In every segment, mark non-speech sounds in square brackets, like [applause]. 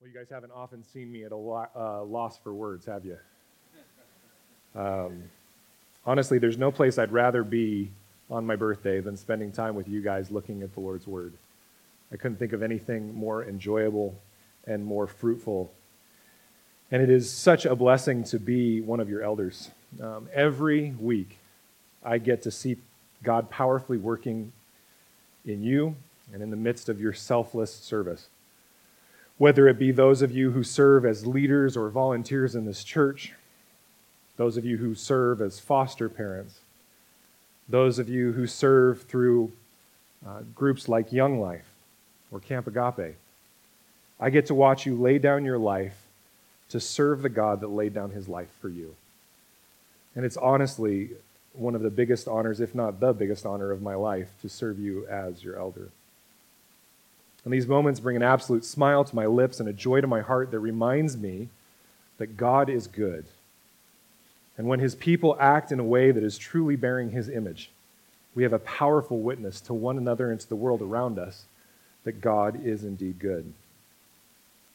Well, you guys haven't often seen me at a lo- uh, loss for words, have you? [laughs] Um, honestly, there's no place I'd rather be on my birthday than spending time with you guys looking at the Lord's Word. I couldn't think of anything more enjoyable and more fruitful. And it is such a blessing to be one of your elders. Um, every week, I get to see God powerfully working in you and in the midst of your selfless service whether it be those of you who serve as leaders or volunteers in this church, those of you who serve as foster parents, those of you who serve through uh, groups like Young Life or Camp Agape. I get to watch you lay down your life to serve the God that laid down his life for you. And it's honestly one of the biggest honors, if not the biggest honor of my life, to serve you as your elder. And these moments bring an absolute smile to my lips and a joy to my heart that reminds me that God is good. And when his people act in a way that is truly bearing his image, we have a powerful witness to one another and to the world around us that God is indeed good.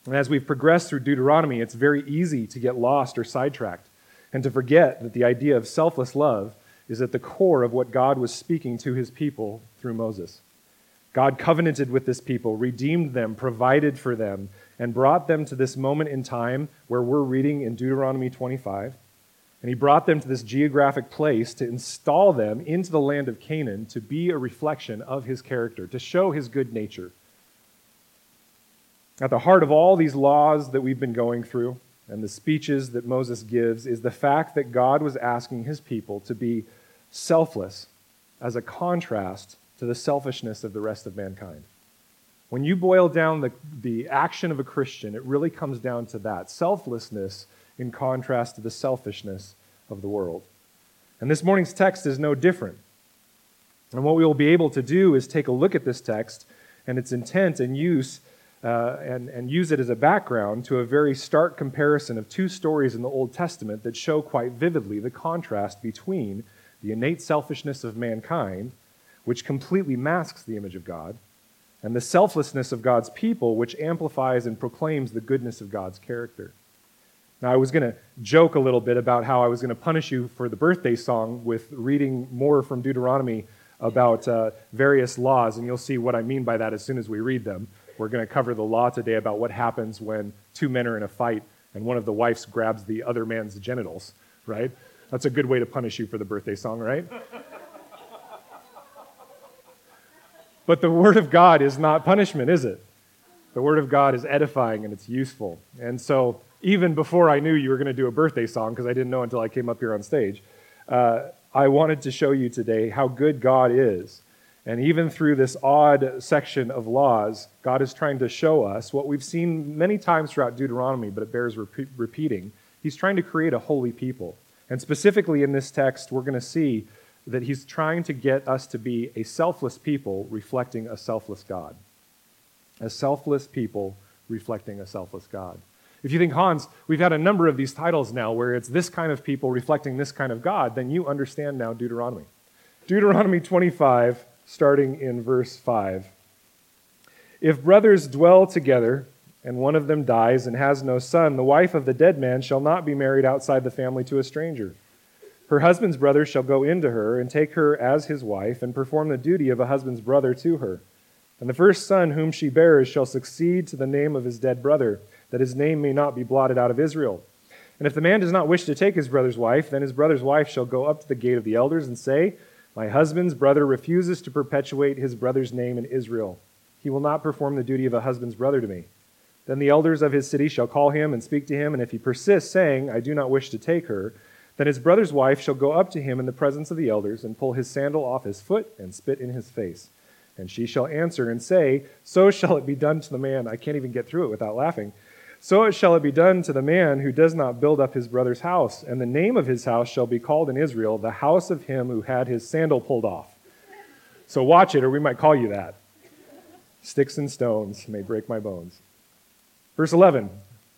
And as we've progressed through Deuteronomy, it's very easy to get lost or sidetracked and to forget that the idea of selfless love is at the core of what God was speaking to his people through Moses. God covenanted with this people, redeemed them, provided for them, and brought them to this moment in time where we're reading in Deuteronomy 25. And he brought them to this geographic place to install them into the land of Canaan to be a reflection of his character, to show his good nature. At the heart of all these laws that we've been going through and the speeches that Moses gives is the fact that God was asking his people to be selfless as a contrast to the selfishness of the rest of mankind. When you boil down the, the action of a Christian, it really comes down to that selflessness in contrast to the selfishness of the world. And this morning's text is no different. And what we will be able to do is take a look at this text and its intent and use, uh, and, and use it as a background to a very stark comparison of two stories in the Old Testament that show quite vividly the contrast between the innate selfishness of mankind which completely masks the image of God, and the selflessness of God's people, which amplifies and proclaims the goodness of God's character. Now, I was going to joke a little bit about how I was going to punish you for the birthday song with reading more from Deuteronomy about uh, various laws, and you'll see what I mean by that as soon as we read them. We're going to cover the law today about what happens when two men are in a fight and one of the wives grabs the other man's genitals, right? That's a good way to punish you for the birthday song, right? [laughs] But the Word of God is not punishment, is it? The Word of God is edifying and it's useful. And so, even before I knew you were going to do a birthday song, because I didn't know until I came up here on stage, uh, I wanted to show you today how good God is. And even through this odd section of laws, God is trying to show us what we've seen many times throughout Deuteronomy, but it bears repeat, repeating. He's trying to create a holy people. And specifically in this text, we're going to see that he's trying to get us to be a selfless people reflecting a selfless God. A selfless people reflecting a selfless God. If you think, Hans, we've had a number of these titles now where it's this kind of people reflecting this kind of God, then you understand now Deuteronomy. Deuteronomy 25, starting in verse 5. If brothers dwell together, and one of them dies and has no son, the wife of the dead man shall not be married outside the family to a stranger her husband's brother shall go into her and take her as his wife and perform the duty of a husband's brother to her. And the first son whom she bears shall succeed to the name of his dead brother, that his name may not be blotted out of Israel. And if the man does not wish to take his brother's wife, then his brother's wife shall go up to the gate of the elders and say, My husband's brother refuses to perpetuate his brother's name in Israel. He will not perform the duty of a husband's brother to me. Then the elders of his city shall call him and speak to him, and if he persists, saying, I do not wish to take her, then his brother's wife shall go up to him in the presence of the elders and pull his sandal off his foot and spit in his face. And she shall answer and say, So shall it be done to the man. I can't even get through it without laughing. So it shall it be done to the man who does not build up his brother's house. And the name of his house shall be called in Israel the house of him who had his sandal pulled off. So watch it, or we might call you that. Sticks and stones may break my bones. Verse 11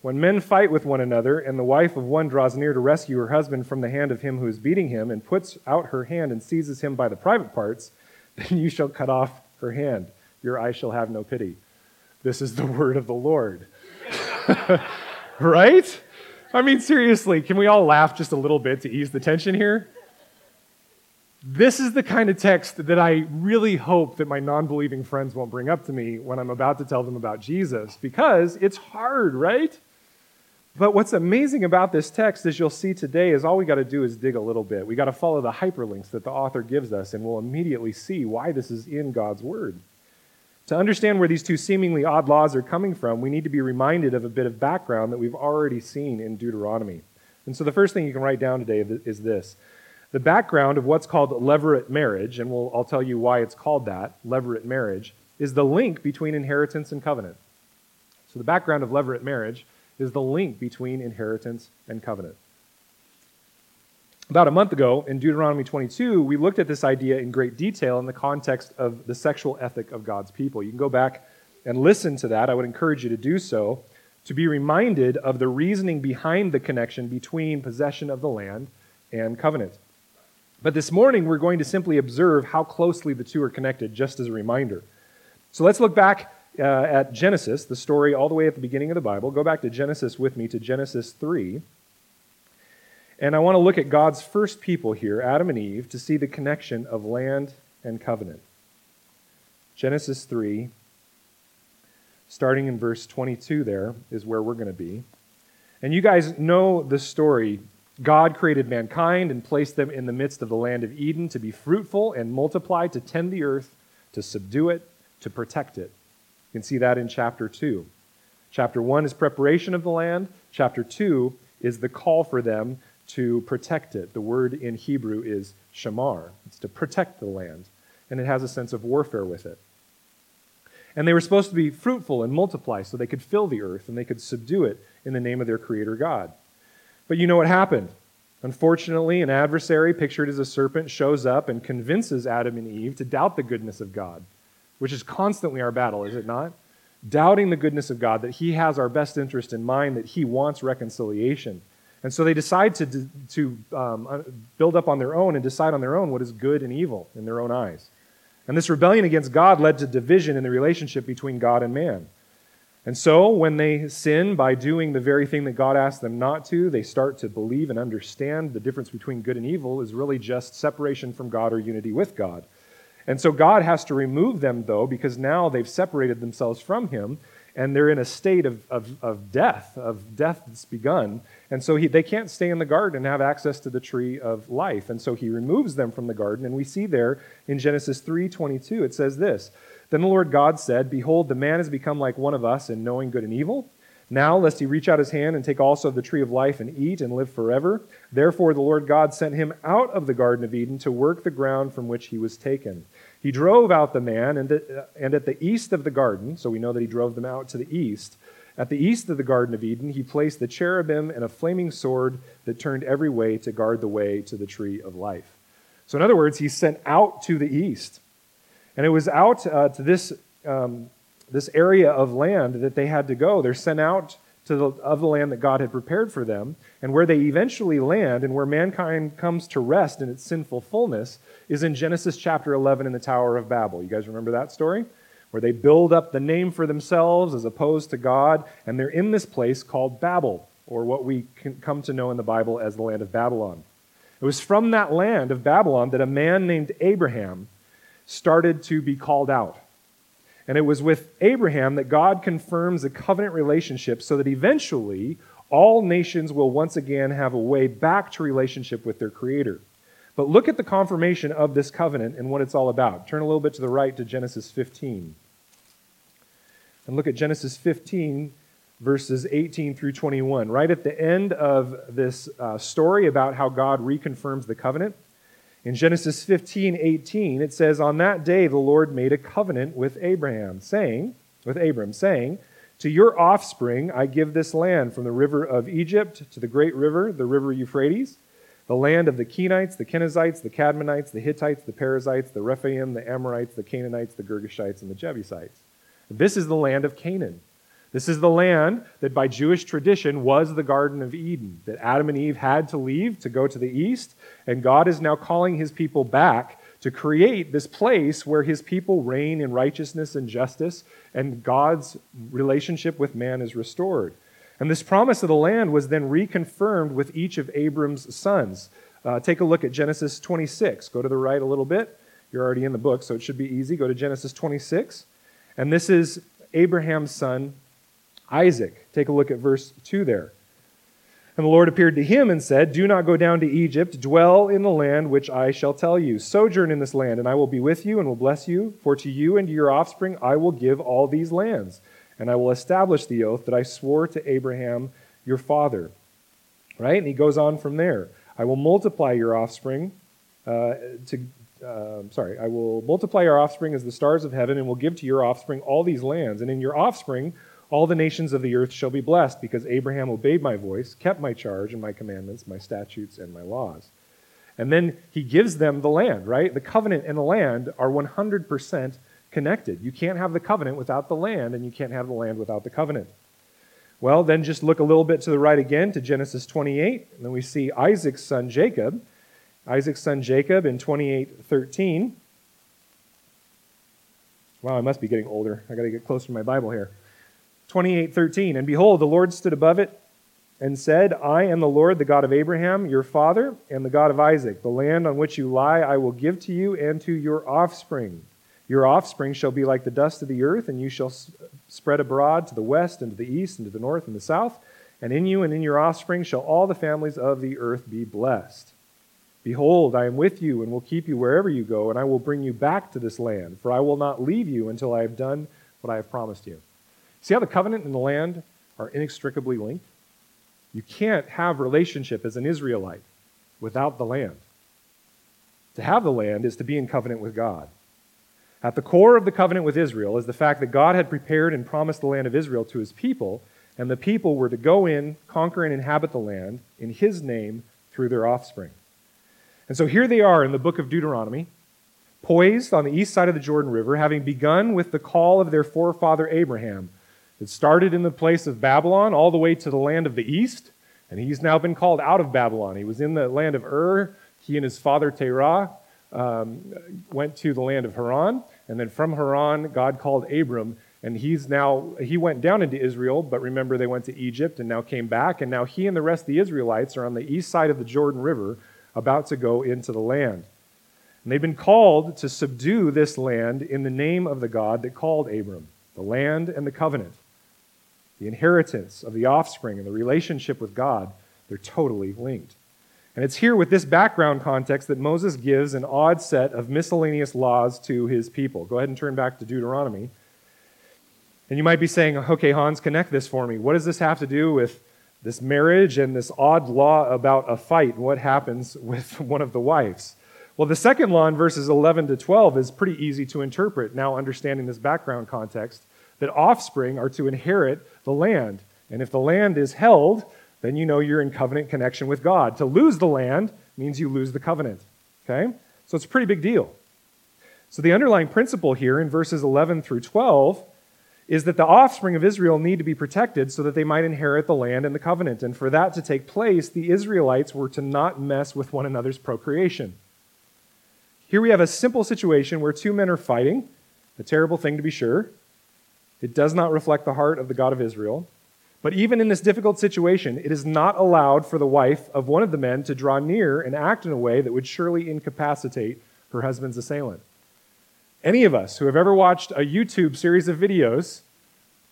when men fight with one another, and the wife of one draws near to rescue her husband from the hand of him who is beating him, and puts out her hand and seizes him by the private parts, [laughs] then you shall cut off her hand. Your eye shall have no pity. This is the [laughs] word of the Lord. [laughs] right? I mean, seriously, can we all laugh just a little bit to ease the tension here? This is the kind of text that I really hope that my non believing friends won't bring up to me when I'm about to tell them about Jesus, because it's hard, right? But what's amazing about this text, as you'll see today, is all we got to do is dig a little bit. We got to follow the hyperlinks that the author gives us, and we'll immediately see why this is in God's Word. To understand where these two seemingly odd laws are coming from, we need to be reminded of a bit of background that we've already seen in Deuteronomy. And so the first thing you can write down today is this the background of what's called levirate marriage, and we'll, I'll tell you why it's called that, levirate marriage, is the link between inheritance and covenant. So the background of levirate marriage is the link between inheritance and covenant. About a month ago, in Deuteronomy 22, we looked at this idea in great detail in the context of the sexual ethic of God's people. You can go back and listen to that. I would encourage you to do so, to be reminded of the reasoning behind the connection between possession of the land and covenant. But this morning, we're going to simply observe how closely the two are connected, just as a reminder. So let's look back uh, at Genesis, the story all the way at the beginning of the Bible. Go back to Genesis with me to Genesis 3. And I want to look at God's first people here, Adam and Eve, to see the connection of land and covenant. Genesis 3, starting in verse 22, there is where we're going to be. And you guys know the story. God created mankind and placed them in the midst of the land of Eden to be fruitful and multiply, to tend the earth, to subdue it, to protect it. You can see that in chapter 2. Chapter 1 is preparation of the land. Chapter 2 is the call for them to protect it. The word in Hebrew is shamar. It's to protect the land. And it has a sense of warfare with it. And they were supposed to be fruitful and multiply so they could fill the earth and they could subdue it in the name of their Creator God. But you know what happened? Unfortunately, an adversary, pictured as a serpent, shows up and convinces Adam and Eve to doubt the goodness of God which is constantly our battle, is it not? Doubting the goodness of God, that He has our best interest in mind, that He wants reconciliation. And so they decide to, to um, uh, build up on their own and decide on their own what is good and evil in their own eyes. And this rebellion against God led to division in the relationship between God and man. And so, when they sin by doing the very thing that God asked them not to, they start to believe and understand the difference between good and evil is really just separation from God or unity with God. And so God has to remove them, though, because now they've separated themselves from Him and they're in a state of, of, of death, of death that's begun. And so he, they can't stay in the garden and have access to the tree of life. And so He removes them from the garden. And we see there in Genesis 3:22, it says this Then the Lord God said, Behold, the man has become like one of us in knowing good and evil. Now, lest he reach out his hand and take also the tree of life and eat and live forever. Therefore, the Lord God sent him out of the Garden of Eden to work the ground from which he was taken. He drove out the man, and, and at the east of the garden, so we know that he drove them out to the east, at the east of the Garden of Eden, he placed the cherubim and a flaming sword that turned every way to guard the way to the tree of life. So, in other words, he sent out to the east. And it was out uh, to this, um, this area of land that they had to go. They're sent out to the, of the land that God had prepared for them. And where they eventually land and where mankind comes to rest in its sinful fullness is in Genesis chapter 11 in the Tower of Babel. You guys remember that story? Where they build up the name for themselves as opposed to God, and they're in this place called Babel, or what we come to know in the Bible as the land of Babylon. It was from that land of Babylon that a man named Abraham started to be called out. And it was with Abraham that God confirms a covenant relationship so that eventually all nations will once again have a way back to relationship with their Creator. But look at the confirmation of this covenant and what it's all about. Turn a little bit to the right to Genesis 15. And look at Genesis 15, verses 18 through 21. Right at the end of this uh, story about how God reconfirms the covenant, in Genesis 15, 18, it says, On that day the Lord made a covenant with Abraham, saying, with Abram, saying, To your offspring I give this land from the river of Egypt to the great river, the river Euphrates the land of the Kenites, the Kenizzites, the Cadmonites, the Hittites, the Perizzites, the Rephaim, the Amorites, the Canaanites, the Girgashites, and the Jebusites. This is the land of Canaan. This is the land that by Jewish tradition was the Garden of Eden, that Adam and Eve had to leave to go to the east, and God is now calling his people back to create this place where his people reign in righteousness and justice, and God's relationship with man is restored. And this promise of the land was then reconfirmed with each of Abram's sons. Uh, take a look at Genesis 26. Go to the right a little bit. You're already in the book, so it should be easy. Go to Genesis 26. And this is Abraham's son, Isaac. Take a look at verse 2 there. And the Lord appeared to him and said, Do not go down to Egypt. Dwell in the land which I shall tell you. Sojourn in this land, and I will be with you and will bless you. For to you and to your offspring I will give all these lands, and I will establish the oath that I swore to Abraham your father. Right? And he goes on from there. I will multiply your offspring uh, to. Uh, sorry, I will multiply your offspring as the stars of heaven, and will give to your offspring all these lands. And in your offspring all the nations of the earth shall be blessed, because Abraham obeyed my voice, kept my charge and my commandments, my statutes, and my laws. And then he gives them the land, right? The covenant and the land are 100% connected. You can't have the covenant without the land, and you can't have the land without the covenant. Well, then just look a little bit to the right again to Genesis 28, and then we see Isaac's son Jacob. Isaac's son Jacob in 28:13. Wow, I must be getting older. I got to get closer to my Bible here. 28:13 And behold the Lord stood above it and said I am the Lord the God of Abraham your father and the God of Isaac. The land on which you lie I will give to you and to your offspring. Your offspring shall be like the dust of the earth and you shall spread abroad to the west and to the east and to the north and the south. And in you and in your offspring shall all the families of the earth be blessed. Behold, I am with you and will keep you wherever you go, and I will bring you back to this land, for I will not leave you until I have done what I have promised you. See how the covenant and the land are inextricably linked? You can't have relationship as an Israelite without the land. To have the land is to be in covenant with God. At the core of the covenant with Israel is the fact that God had prepared and promised the land of Israel to his people, and the people were to go in, conquer, and inhabit the land in his name through their offspring. And so here they are in the book of Deuteronomy, poised on the east side of the Jordan River, having begun with the call of their forefather Abraham it started in the place of Babylon all the way to the land of the east, and he's now been called out of Babylon. He was in the land of Ur. He and his father Terah um, went to the land of Haran, and then from Haran, God called Abram, and he's now he went down into Israel, but remember they went to Egypt and now came back, and now he and the rest of the Israelites are on the east side of the Jordan River, about to go into the land. And they've been called to subdue this land in the name of the God that called Abram, the land and the covenant the inheritance of the offspring and the relationship with God, they're totally linked. And it's here with this background context that Moses gives an odd set of miscellaneous laws to his people. Go ahead and turn back to Deuteronomy. And you might be saying, okay, Hans, connect this for me. What does this have to do with this marriage and this odd law about a fight and what happens with [laughs] one of the wives? Well, the second law in verses 11 to 12 is pretty easy to interpret now, understanding this background context that offspring are to inherit the land. And if the land is held, then you know you're in covenant connection with God. To lose the land means you lose the covenant. Okay? So it's a pretty big deal. So the underlying principle here in verses 11 through 12 is that the offspring of Israel need to be protected so that they might inherit the land and the covenant. And for that to take place, the Israelites were to not mess with one another's procreation. Here we have a simple situation where two men are fighting, a terrible thing to be sure. It does not reflect the heart of the God of Israel. But even in this difficult situation, it is not allowed for the wife of one of the men to draw near and act in a way that would surely incapacitate her husband's assailant. Any of us who have ever watched a YouTube series of videos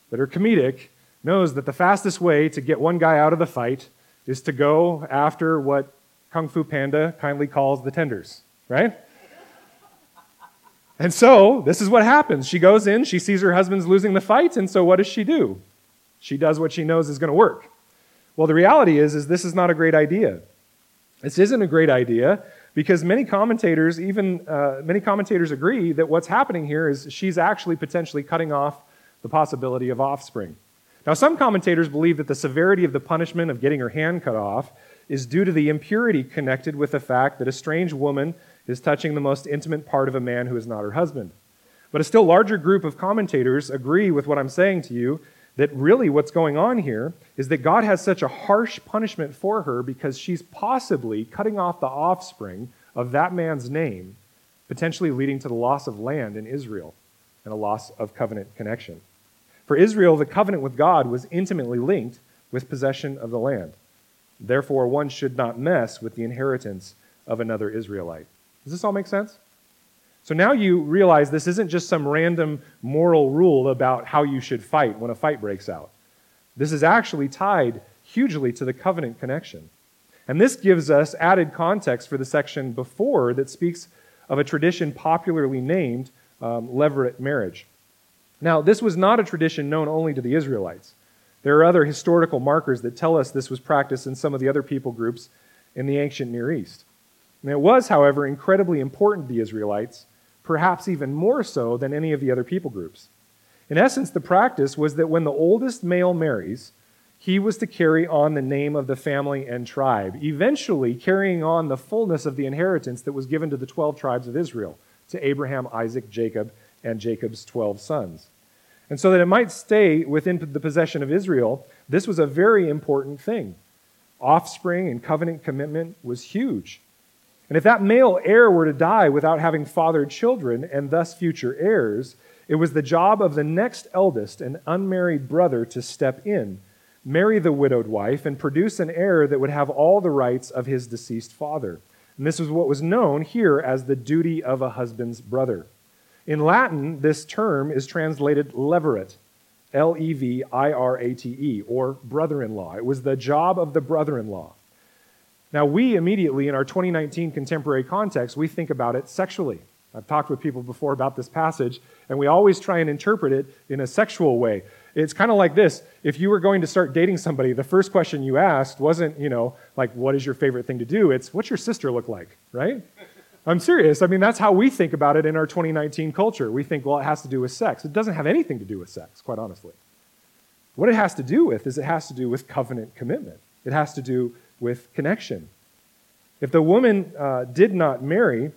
that are comedic knows that the fastest way to get one guy out of the fight is to go after what Kung Fu Panda kindly calls the tenders, right? And so, this is what happens. She goes in, she sees her husband's losing the fight, and so what does she do? She does what she knows is going to work. Well, the reality is is this is not a great idea. This isn't a great idea because many commentators, even uh, many commentators agree that what's happening here is she's actually potentially cutting off the possibility of offspring. Now, some commentators believe that the severity of the punishment of getting her hand cut off is due to the impurity connected with the fact that a strange woman is touching the most intimate part of a man who is not her husband. But a still larger group of commentators agree with what I'm saying to you that really what's going on here is that God has such a harsh punishment for her because she's possibly cutting off the offspring of that man's name, potentially leading to the loss of land in Israel and a loss of covenant connection. For Israel, the covenant with God was intimately linked with possession of the land. Therefore, one should not mess with the inheritance of another Israelite. Does this all make sense? So now you realize this isn't just some random moral rule about how you should fight when a fight breaks out. This is actually tied hugely to the covenant connection. And this gives us added context for the section before that speaks of a tradition popularly named um, levirate marriage. Now, this was not a tradition known only to the Israelites. There are other historical markers that tell us this was practiced in some of the other people groups in the ancient Near East. And it was, however, incredibly important to the Israelites perhaps even more so than any of the other people groups. In essence, the practice was that when the oldest male marries, he was to carry on the name of the family and tribe, eventually carrying on the fullness of the inheritance that was given to the 12 tribes of Israel, to Abraham, Isaac, Jacob, and Jacob's 12 sons. And so that it might stay within the possession of Israel, this was a very important thing. Offspring and covenant commitment was huge. And if that male heir were to die without having fathered children and thus future heirs, it was the job of the next eldest, an unmarried brother, to step in, marry the widowed wife, and produce an heir that would have all the rights of his deceased father. And this was what was known here as the duty of a husband's brother. In Latin, this term is translated levirate, L E V I R A T E, or brother in law. It was the job of the brother in law. Now, we immediately, in our 2019 contemporary context, we think about it sexually. I've talked with people before about this passage, and we always try and interpret it in a sexual way. It's kind of like this. If you were going to start dating somebody, the first question you asked wasn't, you know, like, what is your favorite thing to do? It's, what's your sister look like, right? [laughs] I'm serious. I mean, that's how we think about it in our 2019 culture. We think, well, it has to do with sex. It doesn't have anything to do with sex, quite honestly. What it has to do with is it has to do with covenant commitment, it has to do with connection. If the woman uh, did not marry,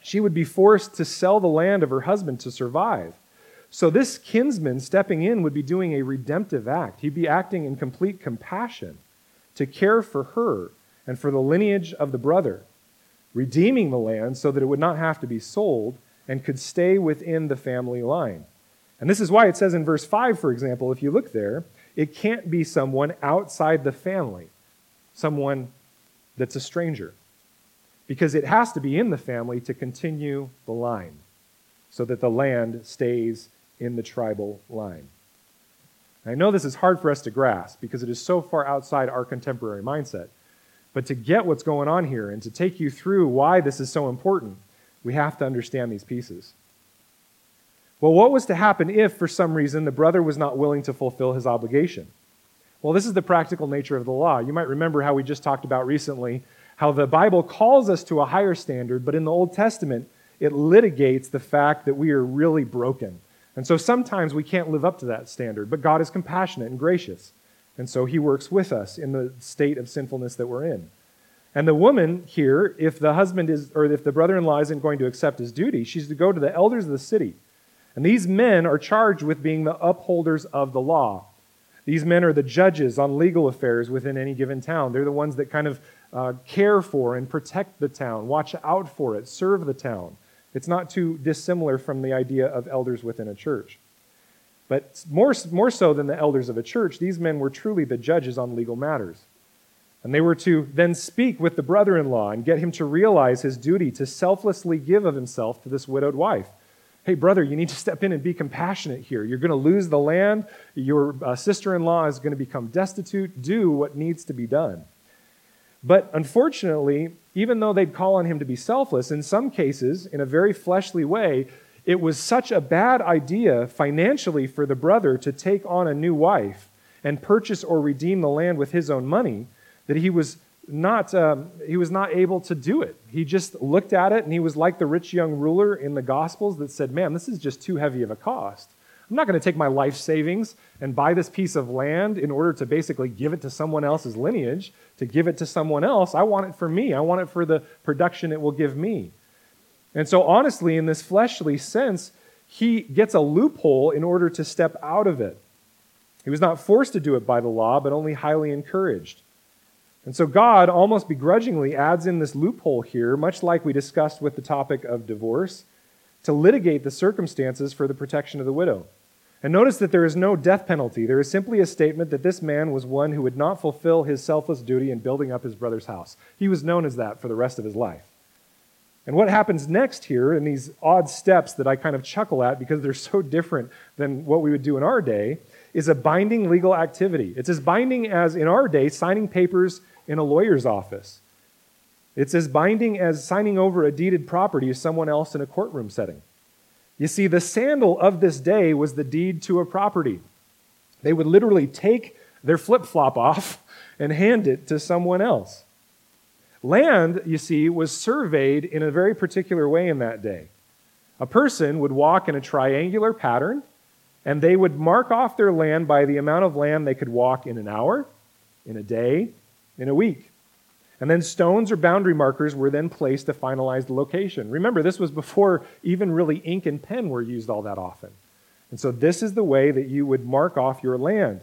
she would be forced to sell the land of her husband to survive. So, this kinsman stepping in would be doing a redemptive act. He'd be acting in complete compassion to care for her and for the lineage of the brother, redeeming the land so that it would not have to be sold and could stay within the family line. And this is why it says in verse 5, for example, if you look there, it can't be someone outside the family someone that's a stranger. Because it has to be in the family to continue the line so that the land stays in the tribal line. I know this is hard for us to grasp because it is so far outside our contemporary mindset. But to get what's going on here and to take you through why this is so important, we have to understand these pieces. Well, what was to happen if, for some reason, the brother was not willing to fulfill his obligation? Well, this is the practical nature of the law. You might remember how we just talked about recently how the Bible calls us to a higher standard, but in the Old Testament, it litigates the fact that we are really broken. And so sometimes we can't live up to that standard, but God is compassionate and gracious. And so he works with us in the state of sinfulness that we're in. And the woman here, if the husband is, or if the brother in law isn't going to accept his duty, she's to go to the elders of the city. And these men are charged with being the upholders of the law. These men are the judges on legal affairs within any given town. They're the ones that kind of uh, care for and protect the town, watch out for it, serve the town. It's not too dissimilar from the idea of elders within a church. But more, more so than the elders of a church, these men were truly the judges on legal matters. And they were to then speak with the brother in law and get him to realize his duty to selflessly give of himself to this widowed wife hey, brother, you need to step in and be compassionate here. You're going to lose the land. Your uh, sister in law is going to become destitute. Do what needs to be done. But unfortunately, even though they'd call on him to be selfless, in some cases, in a very fleshly way, it was such a bad idea financially for the brother to take on a new wife and purchase or redeem the land with his own money that he was not, um, he was not able to do it. He just looked at it and he was like the rich young ruler in the Gospels that said, Man, this is just too heavy of a cost. I'm not going to take my life savings and buy this piece of land in order to basically give it to someone else's lineage, to give it to someone else. I want it for me. I want it for the production it will give me. And so, honestly, in this fleshly sense, he gets a loophole in order to step out of it. He was not forced to do it by the law, but only highly encouraged. And so God almost begrudgingly adds in this loophole here, much like we discussed with the topic of divorce, to litigate the circumstances for the protection of the widow. And notice that there is no death penalty. There is simply a statement that this man was one who would not fulfill his selfless duty in building up his brother's house. He was known as that for the rest of his life. And what happens next here in these odd steps that I kind of chuckle at because they're so [laughs] different than what we would do in our day is a binding legal activity. It's as binding as in our day signing papers in a lawyer's office. It's as binding as signing over a deeded property to someone else in a courtroom setting. You see, the sandal of this day was the deed to a property. They would literally take their flip flop off [laughs] and hand it to someone else. Land, you see, was surveyed in a very particular way in that day. A person would walk in a triangular pattern, and they would mark off their land by the amount of land they could walk in an hour, in a day, in a week. And then stones or boundary markers were then placed to finalize the location. Remember, this was before even really ink and pen were used all that often. And so, this is the way that you would mark off your land.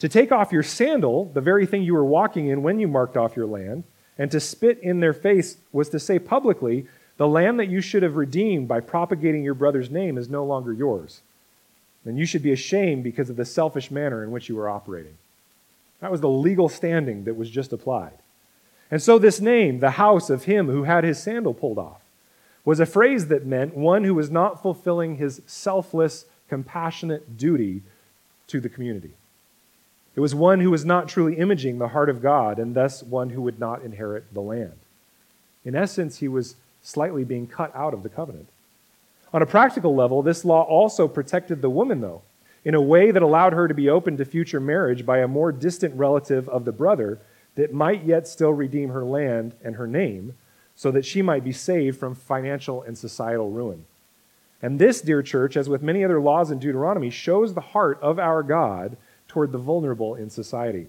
To take off your sandal, the very thing you were walking in when you marked off your land, and to spit in their face was to say publicly, the land that you should have redeemed by propagating your brother's name is no longer yours. And you should be ashamed because of the selfish manner in which you were operating. That was the legal standing that was just applied. And so, this name, the house of him who had his sandal pulled off, was a phrase that meant one who was not fulfilling his selfless, compassionate duty to the community. It was one who was not truly imaging the heart of God, and thus one who would not inherit the land. In essence, he was slightly being cut out of the covenant. On a practical level, this law also protected the woman, though, in a way that allowed her to be open to future marriage by a more distant relative of the brother that might yet still redeem her land and her name so that she might be saved from financial and societal ruin. And this, dear church, as with many other laws in Deuteronomy, shows the heart of our God toward the vulnerable in society.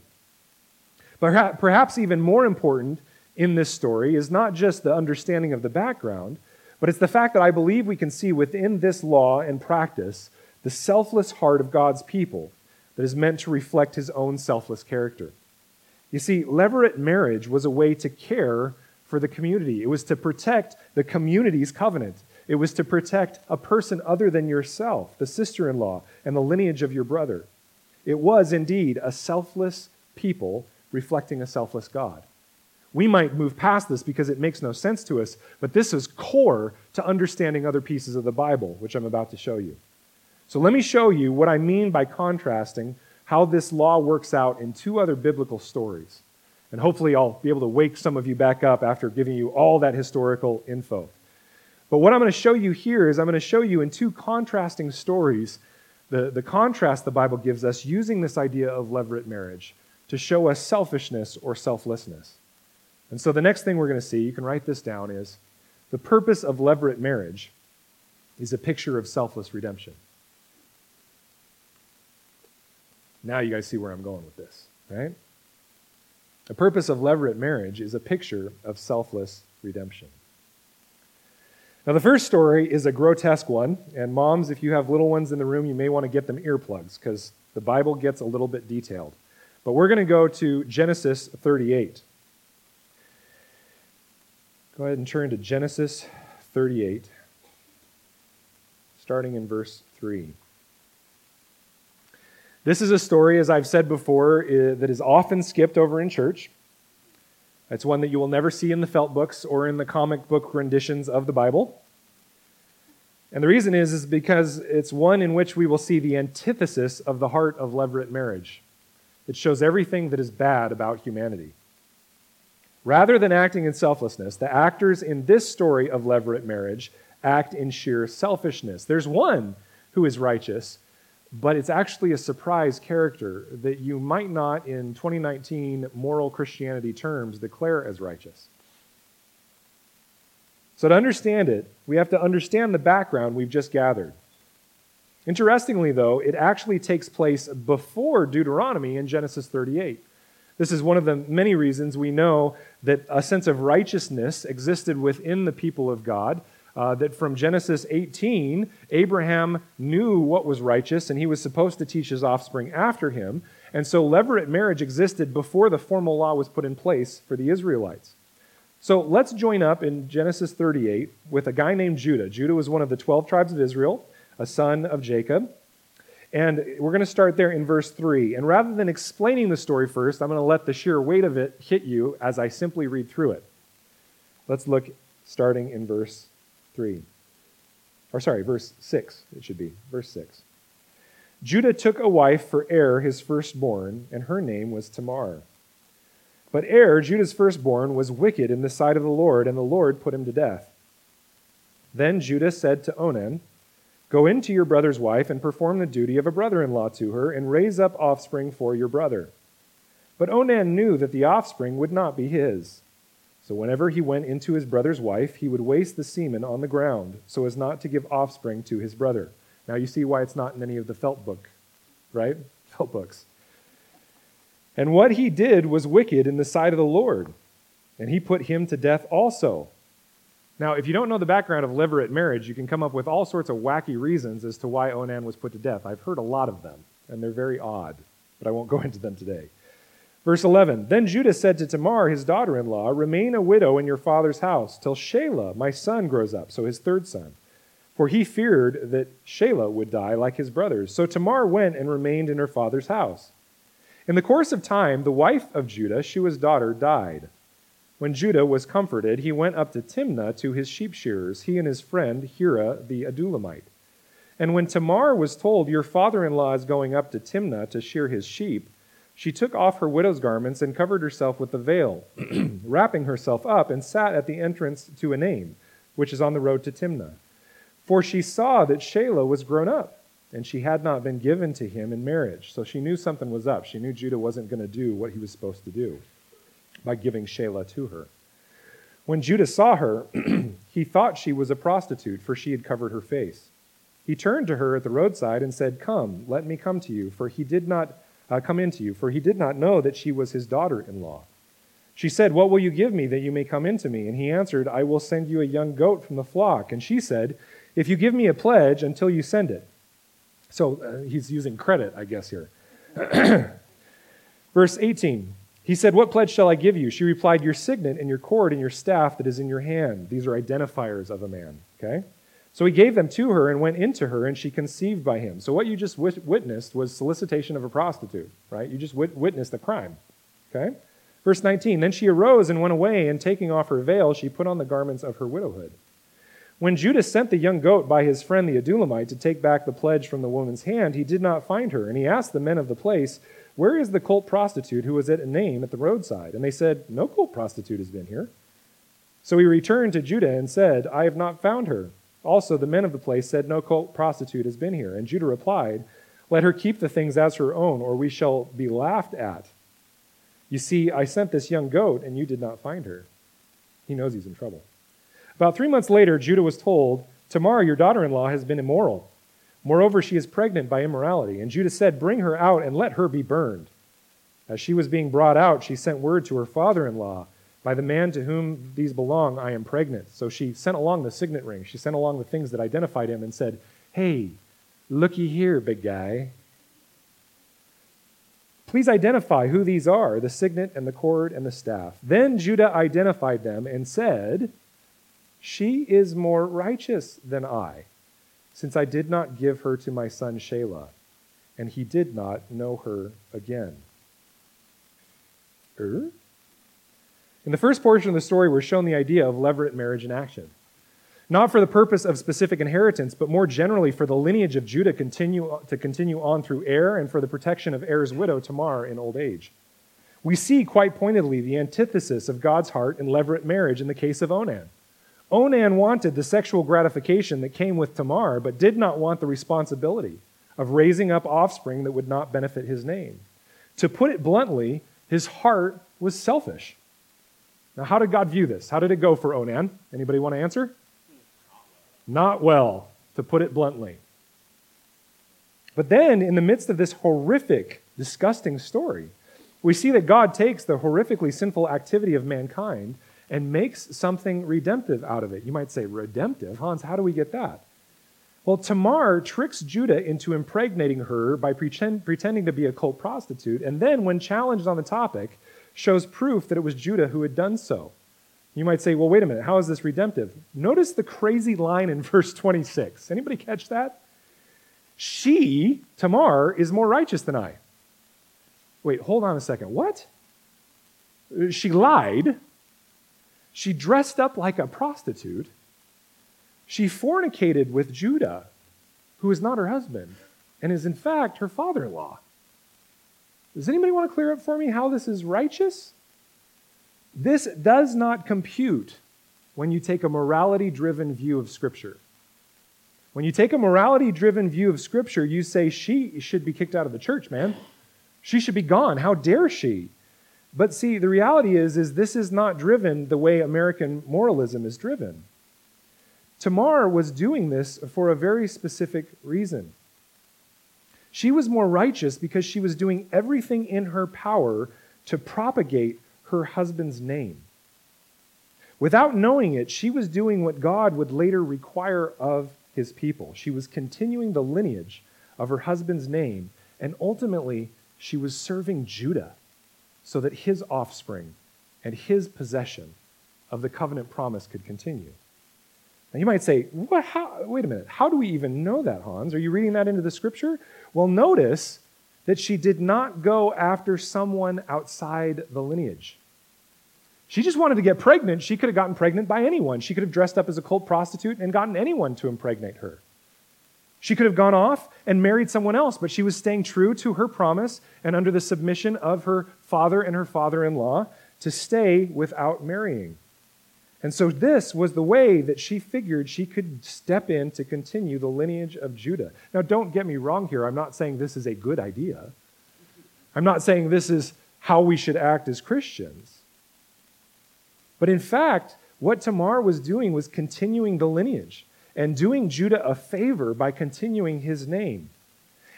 But perhaps even more important in this story is not just the understanding of the background, but it's the fact that I believe we can see within this law and practice the selfless heart of God's people that is meant to reflect his own selfless character. You see, levirate marriage was a way to care for the community. It was to protect the community's covenant. It was to protect a person other than yourself, the sister in law, and the lineage of your brother. It was indeed a selfless people reflecting a selfless God. We might move past this because it makes no sense to us, but this is core to understanding other pieces of the Bible, which I'm about to show you. So let me show you what I mean by contrasting how this law works out in two other biblical stories. And hopefully, I'll be able to wake some of you back up after giving you all that historical info. But what I'm going to show you here is I'm going to show you in two contrasting stories the, the contrast the Bible gives us using this idea of levirate marriage to show us selfishness or selflessness. And so the next thing we're going to see, you can write this down, is the purpose of levirate marriage is a picture of selfless redemption. Now you guys see where I'm going with this, right? The purpose of levirate marriage is a picture of selfless redemption. Now, the first story is a grotesque one, and moms, if you have little ones in the room, you may want to get them earplugs because the Bible gets a little bit detailed. But we're going to go to Genesis 38. Go ahead and turn to Genesis 38, starting in verse 3. This is a story, as I've said before, that is often skipped over in church. It's one that you will never see in the felt books or in the comic book renditions of the Bible. And the reason is, is because it's one in which we will see the antithesis of the heart of levirate marriage. It shows everything that is bad about humanity. Rather than acting in selflessness, the actors in this story of levirate marriage act in sheer selfishness. There's one who is righteous, but it's actually a surprise character that you might not, in 2019 moral Christianity terms, declare as righteous. So, to understand it, we have to understand the background we've just gathered. Interestingly, though, it actually takes place before Deuteronomy in Genesis 38. This is one of the many reasons we know that a sense of righteousness existed within the people of God uh, that from Genesis 18, Abraham knew what was righteous and he was supposed to teach his offspring after him. And so levirate marriage existed before the formal law was put in place for the Israelites. So let's join up in Genesis 38 with a guy named Judah. Judah was one of the 12 tribes of Israel, a son of Jacob. And we're going to start there in verse 3. And rather than explaining the story first, I'm going to let the sheer weight of it hit you as I simply read through it. Let's look starting in verse 3. Or sorry, verse 6, it should be. Verse 6. Judah took a wife for Er, his firstborn, and her name was Tamar. But Er, Judah's firstborn, was wicked in the sight of the Lord, and the Lord put him to death. Then Judah said to Onan, Go in to your brother's wife and perform the duty of a brother in law to her, and raise up offspring for your brother. But Onan knew that the offspring would not be his. So whenever he went into his brother's wife, he would waste the semen on the ground, so as not to give offspring to his brother. Now you see why it's not in any of the felt book, right? [laughs] Felt books. And what he did was wicked in the sight of the Lord, and he put him to death also. Now, if you don't know the background of levirate marriage, you can come up with all sorts of wacky reasons as to why Onan was put to death. I've heard a lot of them, and they're very odd, but I won't go [laughs] into them today. Verse 11 Then Judah said to Tamar, his daughter in law, Remain a widow in your father's house till Shelah, my son, grows up, so his third son. For he feared that Shelah would die like his brothers. So Tamar went and remained in her father's house. In the course of time, the wife of Judah, Shua's daughter, died. When Judah was comforted, he went up to Timnah to his sheep shearers, he and his friend Hira the Adullamite. And when Tamar was told, Your father in law is going up to Timnah to shear his sheep, she took off her widow's garments and covered herself with a veil, [clears throat] wrapping herself up, and sat at the entrance to Enaim, which is on the road to Timnah. For she saw that Shelah was grown up, and she had not been given to him in marriage. So she knew something was up. She knew Judah wasn't going to do what he was supposed to do by giving Shelah to her. When Judah saw her, [clears throat] he thought she was a prostitute, for she had covered her face. He turned to her at the roadside and said, Come, let me come to you, for he did not uh, come into you, for he did not know that she was his daughter in law. She said, What will you give me that you may come into me? And he answered, I will send you a young goat from the flock. And she said, If you give me a pledge until you send it. So uh, he's using credit, I guess, here. [clears throat] Verse 18 he said, What pledge shall I give you? She replied, Your signet and your cord and your staff that is in your hand. These are identifiers of a man. Okay? So he gave them to her and went into her, and she conceived by him. So what you just witnessed was solicitation of a prostitute, right? You just witnessed a crime. Okay? Verse 19 Then she arose and went away, and taking off her veil, she put on the garments of her widowhood. When Judah sent the young goat by his friend the Adullamite to take back the pledge from the woman's hand, he did not find her, and he asked the men of the place, where is the cult prostitute who was at Enaim at the roadside? And they said, No cult prostitute has been here. So he returned to Judah and said, I have not found her. Also, the men of the place said, No cult prostitute has been here. And Judah replied, Let her keep the things as her own, or we shall be laughed at. You see, I sent this young goat, and you did not find her. He knows he's in trouble. About three months later, Judah was told, Tamar, your daughter in law, has been immoral. Moreover, she is pregnant by immorality. And Judah said, Bring her out and let her be burned. As she was being brought out, she sent word to her father in law, By the man to whom these belong, I am pregnant. So she sent along the signet ring. She sent along the things that identified him and said, Hey, looky here, big guy. Please identify who these are the signet and the cord and the staff. Then Judah identified them and said, She is more righteous than I since I did not give her to my son Shelah, and he did not know her again. Er? In the first portion of the story, we're shown the idea of levirate marriage in action. Not for the purpose of specific inheritance, but more generally for the lineage of Judah continue, to continue on through Er and for the protection of Er's widow Tamar in old age. We see quite pointedly the antithesis of God's heart in levirate marriage in the case of Onan. Onan wanted the sexual gratification that came with Tamar, but did not want the responsibility of raising up offspring that would not benefit his name. To put it bluntly, his heart was selfish. Now, how did God view this? How did it go for Onan? Anybody want to answer? Not well, to put it bluntly. But then, in the midst of this horrific, disgusting story, we see that God takes the horrifically sinful activity of mankind and makes something redemptive out of it. You might say, redemptive? Hans, how do we get that? Well, Tamar tricks Judah into impregnating her by pretend, pretending to be a cult prostitute, and then, when challenged on the topic, shows proof that it was Judah who had done so. You might say, well, wait a minute, how is this redemptive? Notice the crazy line in [laughs] verse 26. Anybody catch that? She, Tamar, is more righteous than I. Wait, hold on a second. What? She lied. She dressed up like a prostitute. She fornicated with Judah, who is not her husband and is in fact her father in law. Does anybody want to clear up for me how this is righteous? This does not compute when you take a morality driven view of Scripture. When you take a morality driven view of Scripture, you say she should be kicked out of the church, man. She should be gone. How dare she? But see, the reality is, is this is not driven the way American moralism is driven. Tamar was doing this for a very specific reason. She was more righteous because she was doing everything in her power to propagate her husband's name. Without knowing it, she was doing what God would later require of his people. She was continuing the lineage of her husband's name, and ultimately, she was serving Judah so that his offspring and his possession of the covenant promise could continue. Now, you might say, what, how, wait a minute, how do we even know that, Hans? Are you reading that into the scripture? Well, notice that she did not go after someone outside the lineage. She just wanted to get pregnant. She could have gotten pregnant by anyone. She could have dressed up as a cult prostitute and gotten anyone to impregnate her. She could have gone off and married someone else, but she was staying true to her promise and under the submission of her father and her father in law to stay without marrying. And so, this was the way that she figured she could step in to continue the lineage of Judah. Now, don't get me wrong here. I'm not saying this is a good idea. I'm not saying this is how we should act as Christians. But in fact, what Tamar was doing was continuing the lineage and doing Judah a favor by continuing his name.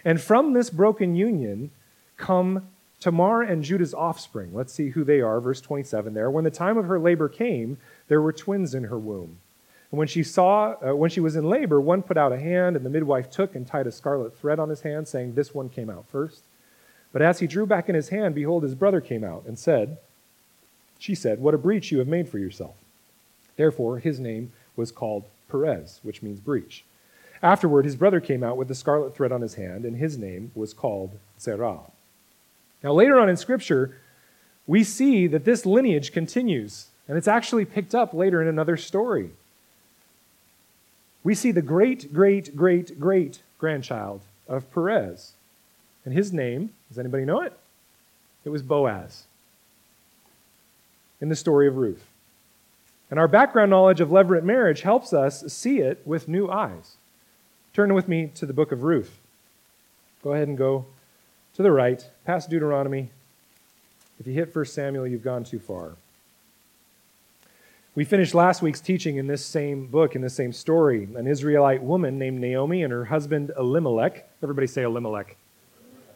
And from this broken union come Tamar and Judah's offspring. Let's see who they are. Verse 27 there. When the time of her labor came, there were twins in her womb. And when she saw, uh, when she was in labor, one put out a hand, and the midwife took and tied a scarlet thread on his hand, saying, This one came out first. But as he drew back in his hand, behold, his brother came out and said, She said, What a breach you have made for yourself. Therefore, his name was called Perez, which means breach. Afterward, his brother came out with the scarlet thread on his hand, and his name was called Zerah. Now, later on in Scripture, we see that this lineage continues. And it's actually picked up later in another story. We see the great, great, great, great grandchild of Perez. And his name, does anybody know it? It was Boaz in the story of Ruth. And our background knowledge of levirate marriage helps us see it with new eyes. Turn with me to the book of Ruth. Go ahead and go to the right, past Deuteronomy. If you hit 1 Samuel, you've gone too far. We finished last week's teaching in this same book, in this same story. An Israelite woman named Naomi and her husband Elimelech. Everybody say Elimelech.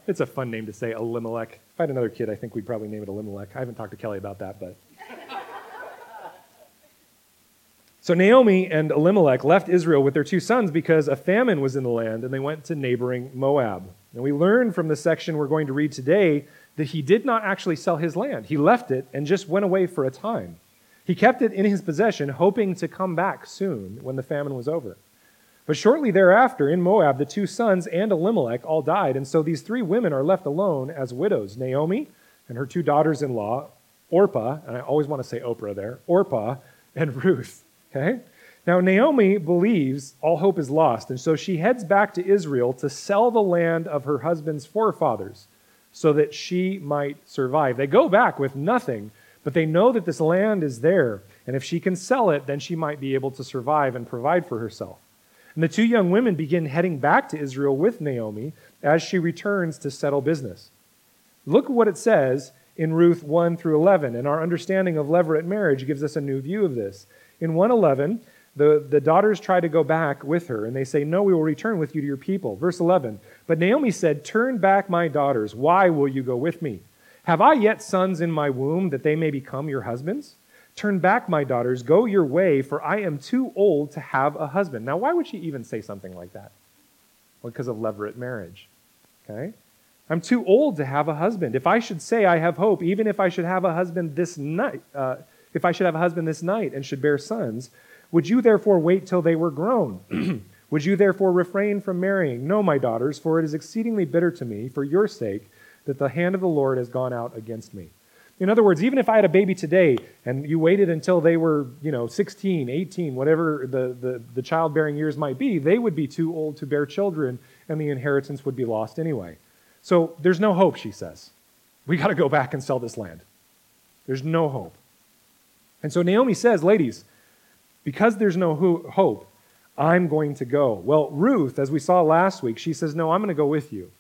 It's a fun name to say, Elimelech. If I had another kid, I think we'd probably name it Elimelech. I haven't talked to Kelly about that, but. So Naomi and Elimelech left Israel with their two sons because a famine was in the land, and they went to neighboring Moab. And we learn from the section we're going to read today that he did not actually sell his land. He left it and just went away for a time. He kept it in his possession, hoping to come back soon when the famine was over. But shortly thereafter, in Moab, the two sons and Elimelech all died, and so these three women are left alone as widows Naomi and her two daughters in law, Orpah, and I always want to say Oprah there, Orpah and Ruth. Okay? Now, Naomi believes all hope is lost, and so she heads back to Israel to sell the land of her husband's forefathers so that she might survive. They go back with nothing but they know that this land is there, and if she can sell it, then she might be able to survive and provide for herself. And the two young women begin heading back to Israel with Naomi as she returns to settle business. Look at what it says in Ruth 1 through 11, and our understanding of levirate marriage gives us a new view of this. In 111, the, the daughters try to go back with her, and they say, No, we will return with you to your people. Verse 11, but Naomi said, Turn back, my daughters. Why will you go with me? Have I yet sons in my womb that they may become your husbands? Turn back, my daughters, go your way, for I am too old to have a husband. Now, why would she even say something like that? Well, because of levirate marriage. Okay? I'm too old to have a husband. If I should say I have hope, even if I should have a husband this night, uh, if I should have a husband this night and should bear sons, would you therefore wait till they were grown? [clears throat] Would you therefore refrain from marrying? No, my daughters, for it is exceedingly bitter to me, for your sake, that the hand of the Lord has gone out against me. In other words, even if I had a baby today and you waited until they were, you know, 16, 18, whatever the, the, the childbearing years might be, they would be too old to bear children and the inheritance would be lost anyway. So there's no hope, she says. We got to go back and sell this land. There's no hope. And so Naomi says, ladies, because there's no hope, I'm going to go. Well, Ruth, as we saw last week, she says, No, I'm going to go with you.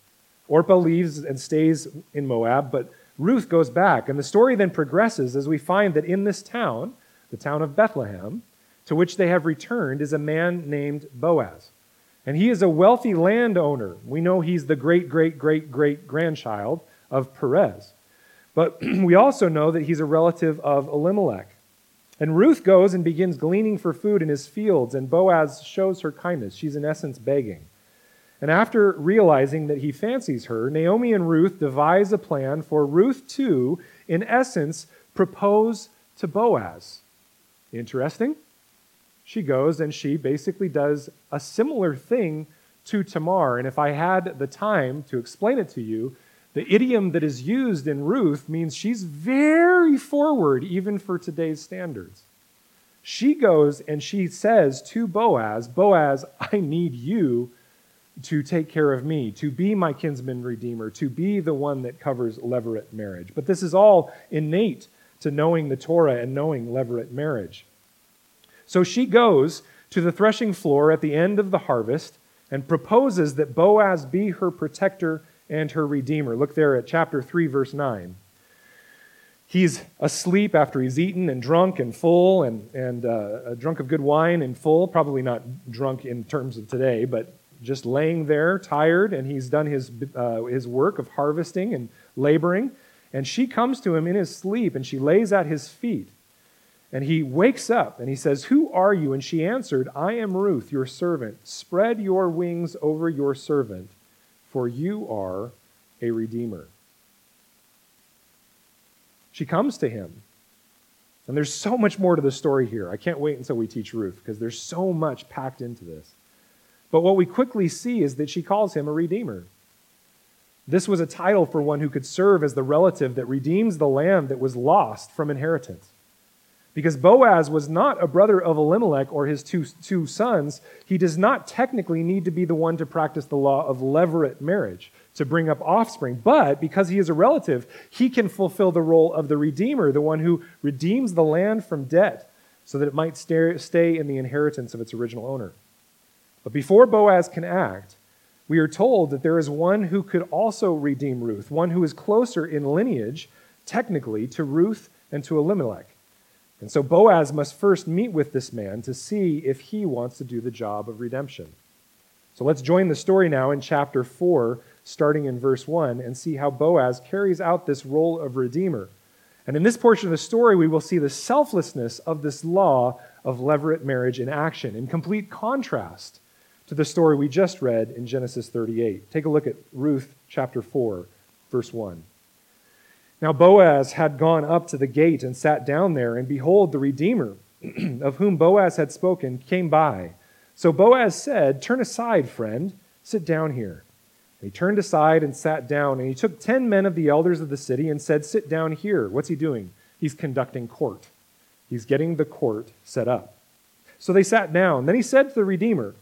Orpah leaves and stays in Moab, but Ruth goes back. And the story then progresses as we find that in this town, the town of Bethlehem, to which they have returned, is a man named Boaz. And he is a wealthy landowner. We know he's the great, great, great, great grandchild of Perez. But [clears throat] we also know that he's a relative of Elimelech. And Ruth goes and begins gleaning for food in his fields, and Boaz shows her kindness. She's in essence begging. And after realizing that he fancies her, Naomi and Ruth devise a plan for Ruth to, in essence, propose to Boaz. Interesting? She goes and she basically does a similar thing to Tamar. And if I had the time to explain it to you, the idiom that is used in Ruth means she's very forward, even for today's standards. She goes and she says to Boaz, Boaz, I need you to take care of me, to be my kinsman redeemer, to be the one that covers levirate marriage. But this is all innate to knowing the Torah and knowing levirate marriage. So she goes to the threshing floor at the end of the harvest and proposes that Boaz be her protector and her Redeemer. Look there at chapter 3, verse 9. He's asleep after he's eaten and drunk and full and, and uh, drunk of good wine and full. Probably not drunk in terms of today, but just laying there, tired, and he's done his, uh, his work of harvesting and laboring. And she comes to him in his sleep and she lays at his feet. And he wakes up and he says, Who are you? And she answered, I am Ruth, your servant. Spread your wings over your servant for you are a redeemer. She comes to him. And there's so much more to the story here. I can't wait until we teach Ruth because there's so much packed into this. But what we quickly see is that she calls him a redeemer. This was a title for one who could serve as the relative that redeems the land that was lost from inheritance. Because Boaz was not a brother of Elimelech or his two, two sons, he does not technically need to be the one to practice the law of levirate marriage, to bring up offspring. But because he is a relative, he can fulfill the role of the redeemer, the one who redeems the land from debt so that it might stay in the inheritance of its original owner. But before Boaz can act, we are told that there is one who could also redeem Ruth, one who is closer in lineage, technically, to Ruth and to Elimelech. And so Boaz must first meet with this man to see if he wants to do the job of redemption. So let's join the story now in chapter 4, starting in verse 1, and see how Boaz carries out this role of redeemer. And in this portion of the story, we will see the selflessness of this law of levirate marriage in action, in complete contrast to the story we just read in Genesis 38. Take a look at Ruth chapter 4, verse 1. Now Boaz had gone up to the gate and sat down there, and behold, the Redeemer, [clears throat] of whom Boaz had spoken, came by. So Boaz said, Turn aside, friend, sit down here. And he turned aside and sat down, and he took ten men of the elders of the city and said, Sit down here. What's he doing? He's conducting court. He's getting the court set up. So they sat down. Then he said to the Redeemer,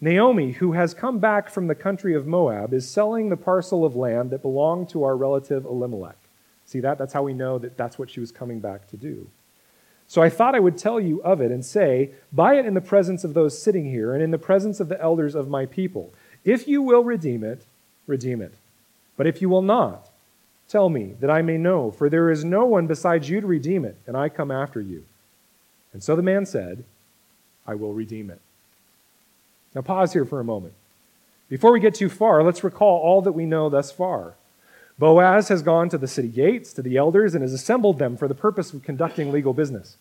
Naomi, who has come back from the country of Moab, is selling the parcel of land that belonged to our relative Elimelech. See that? That's how we know that that's what she was coming back to do. So I thought I would tell you of it and say, Buy it in the presence of those sitting here and in the presence of the elders of my people. If you will redeem it, redeem it. But if you will not, tell me, that I may know, for there is no one besides you to redeem it, and I come after you. And so the man said, I will redeem it. Now pause here for a moment. Before we get too far, let's recall all that we know thus far. Boaz has gone to the city gates, to the elders, and has assembled them for the purpose of conducting legal business.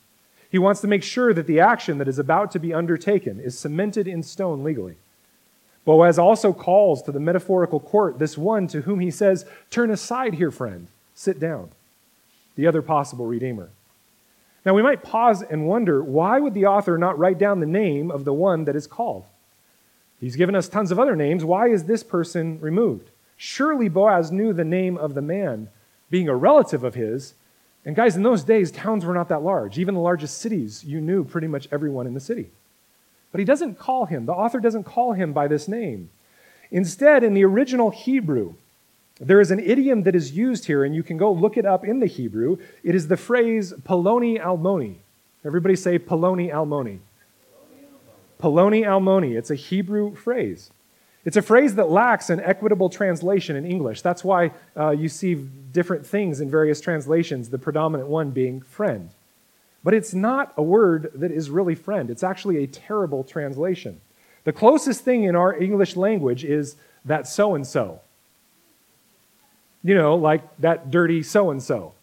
He wants to make sure that the action that is about to be undertaken is cemented in stone legally. Boaz also calls to the metaphorical court this one to whom he says, Turn aside here, friend, sit down, the other possible redeemer. Now, we might pause and wonder why would the author not write down the name of the one that is called? He's given us tons of other names. Why is this person removed? Surely Boaz knew the name of the man, being a relative of his. And guys, in those days, towns were not that large. Even the largest cities, you knew pretty much everyone in the city. But he doesn't call him, the author doesn't call him by this name. Instead, in the original Hebrew, there is an idiom that is used here, and you can go look it up in the Hebrew. It is the phrase Poloni Almoni. Everybody say Poloni Almoni. Poloni Almoni. It's a Hebrew phrase. It's a phrase that lacks an equitable translation in English. That's why uh, you see different things in various translations, the predominant one being friend. But it's not a word that is really friend. It's actually a terrible translation. The closest thing in our English language is that so and so. You know, like that dirty so and so.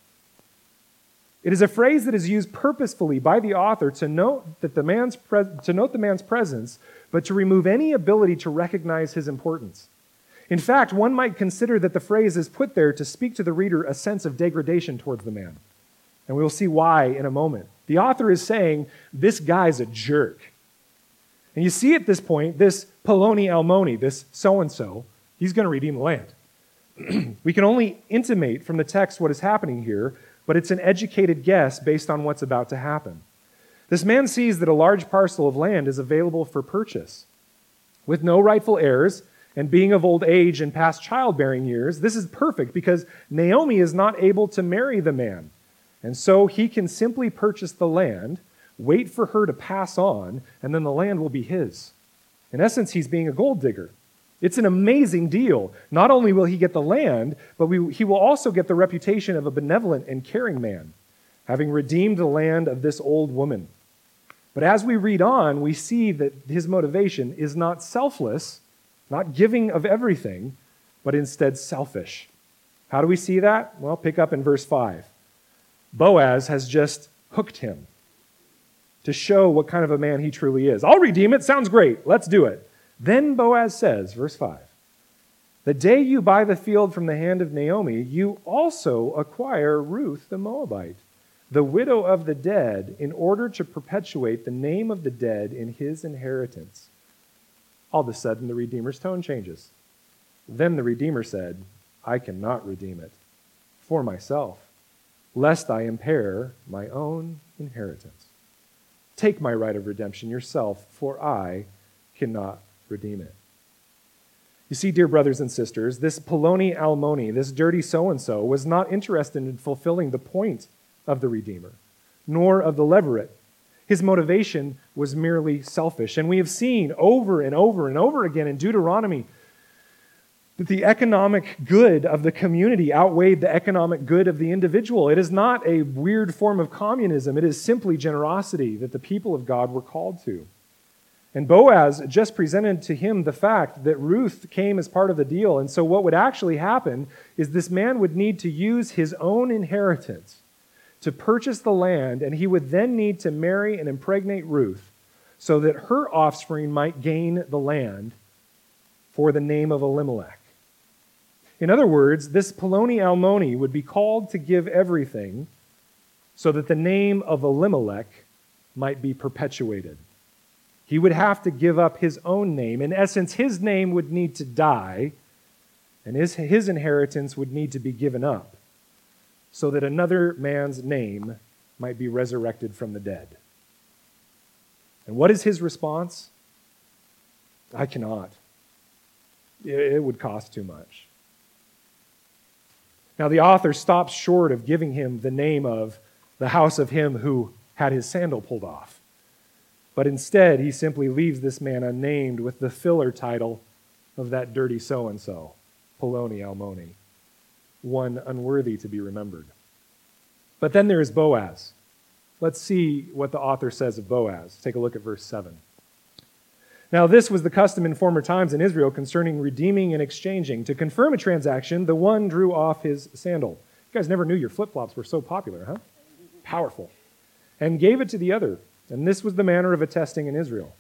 It is a phrase that is used purposefully by the author to note, that the man's pre- to note the man's presence, but to remove any ability to recognize his importance. In fact, one might consider that the phrase is put there to speak to the reader a sense of degradation towards the man. And we will see why in a moment. The author is saying, This guy's a jerk. And you see at this point, this Poloni Almoni, this so and so, he's going to redeem the land. [clears throat] we can only intimate from the text what is happening here, but it's an educated guess based on what's about to happen. This man sees that a large parcel of land is available for purchase. With no rightful heirs, and being of old age and past childbearing years, this is perfect because Naomi is not able to marry the man. And so he can simply purchase the land, wait for her to pass on, and then the land will be his. In essence, he's being a gold digger. It's an amazing deal. Not only will he get the land, but we, he will also get the reputation of a benevolent and caring man, having redeemed the land of this old woman. But as we read on, we see that his motivation is not selfless, not giving of everything, but instead selfish. How do we see that? Well, pick up in verse 5. Boaz has just hooked him to show what kind of a man he truly is. I'll redeem it. Sounds great. Let's do it. Then Boaz says, verse 5 The day you buy the field from the hand of Naomi, you also acquire Ruth the Moabite, the widow of the dead, in order to perpetuate the name of the dead in his inheritance. All of a sudden, the Redeemer's tone changes. Then the Redeemer said, I cannot redeem it for myself, lest I impair my own inheritance. Take my right of redemption yourself, for I cannot redeem it. You see, dear brothers and sisters, this Poloni Almoni, this dirty so and so, was not interested in fulfilling the point of the Redeemer, nor of the levirate. His motivation was merely selfish. And we have seen over and over and over again in Deuteronomy that the economic good of the community outweighed the economic good of the individual. It is not a weird form of communism, it is simply generosity that the people of God were called to. And Boaz just presented to him the fact that Ruth came as part of the deal. And so, what would actually happen is this man would need to use his own inheritance to purchase the land, and he would then need to marry and impregnate Ruth so that her offspring might gain the land for the name of Elimelech. In other words, this Poloni Almoni would be called to give everything so that the name of Elimelech might be perpetuated. He would have to give up his own name. In essence, his name would need to die, and his, his inheritance would need to be given up so that another man's name might be resurrected from the dead. And what is his response? I cannot. It would cost too much. Now, the author stops short of giving him the name of the house of him who had his sandal pulled off. But instead, he simply leaves this man unnamed with the filler title of that dirty so and so, Poloni Almoni, one unworthy to be remembered. But then there is Boaz. Let's see what the author says of Boaz. Take a look at verse 7. Now, this was the custom in former times in Israel concerning redeeming and exchanging. To confirm a transaction, the one drew off his sandal. You guys never knew your flip flops were so popular, huh? Powerful. And gave it to the other and this was the manner of attesting in Israel.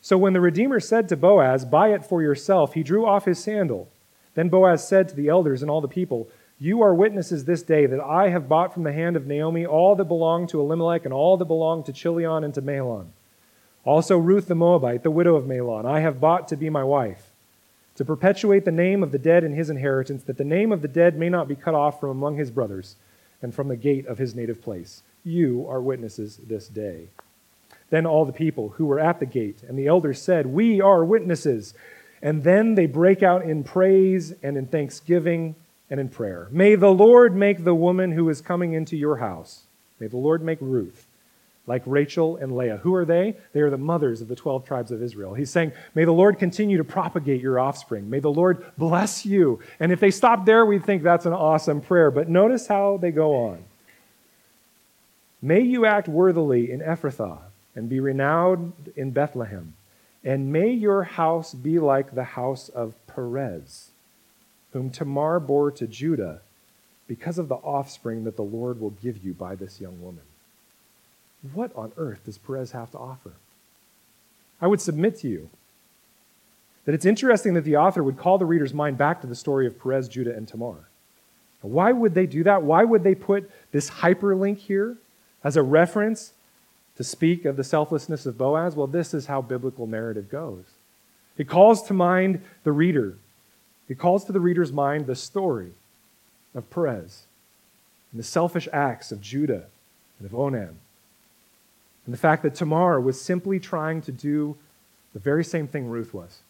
So when the Redeemer said to Boaz, Buy it for yourself, he drew off his sandal. Then Boaz said to the elders and all the people, You are witnesses this day that I have bought from the hand of Naomi all that belonged to Elimelech and all that belonged to Chilion and to Mahlon. Also, Ruth the Moabite, the widow of Mahlon, I have bought to be my wife, to perpetuate the name of the dead in his inheritance, that the name of the dead may not be cut off from among his brothers and from the gate of his native place. You are witnesses this day. Then all the people who were at the gate and the elders said, We are witnesses. And then they break out in praise and in thanksgiving and in prayer. May the Lord make the woman who is coming into your house, may the Lord make Ruth like Rachel and Leah. Who are they? They are the mothers of the 12 tribes of Israel. He's saying, May the Lord continue to propagate your offspring. May the Lord bless you. And if they stop there, we'd think that's an awesome prayer. But notice how they go on. May you act worthily in Ephrathah and be renowned in Bethlehem. And may your house be like the house of Perez, whom Tamar bore to Judah, because of the offspring that the Lord will give you by this young woman. What on earth does Perez have to offer? I would submit to you that it's interesting that the author would call the reader's mind back to the story of Perez, Judah, and Tamar. Why would they do that? Why would they put this hyperlink here as a reference to speak of the selflessness of Boaz? Well, this is how biblical narrative goes. It calls to mind the reader. It calls to the reader's mind the story of Perez and the selfish acts of Judah and of Onan. And the fact that Tamar was simply trying to do the very same thing Ruth was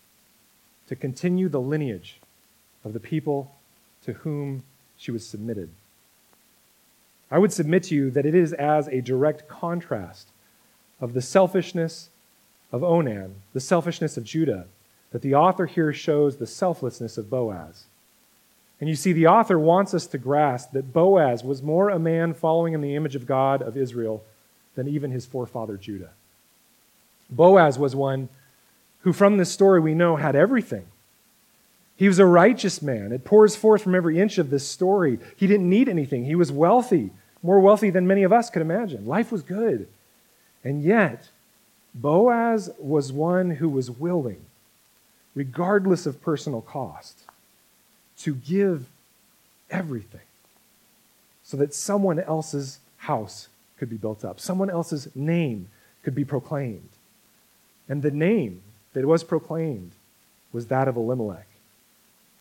to continue the lineage of the people to whom she was submitted. I would submit to you that it is as a direct contrast of the selfishness of Onan, the selfishness of Judah, that the author here shows the selflessness of Boaz. And you see, the author wants us to grasp that Boaz was more a man following in the image of God of Israel than even his forefather Judah. Boaz was one who, from this story, we know had everything. He was a righteous man. It pours forth from every inch of this story. He didn't need anything. He was wealthy, more wealthy than many of us could imagine. Life was good. And yet, Boaz was one who was willing, regardless of personal cost, to give everything so that someone else's house could be built up, someone else's name could be proclaimed. And the name that was proclaimed was that of Elimelech,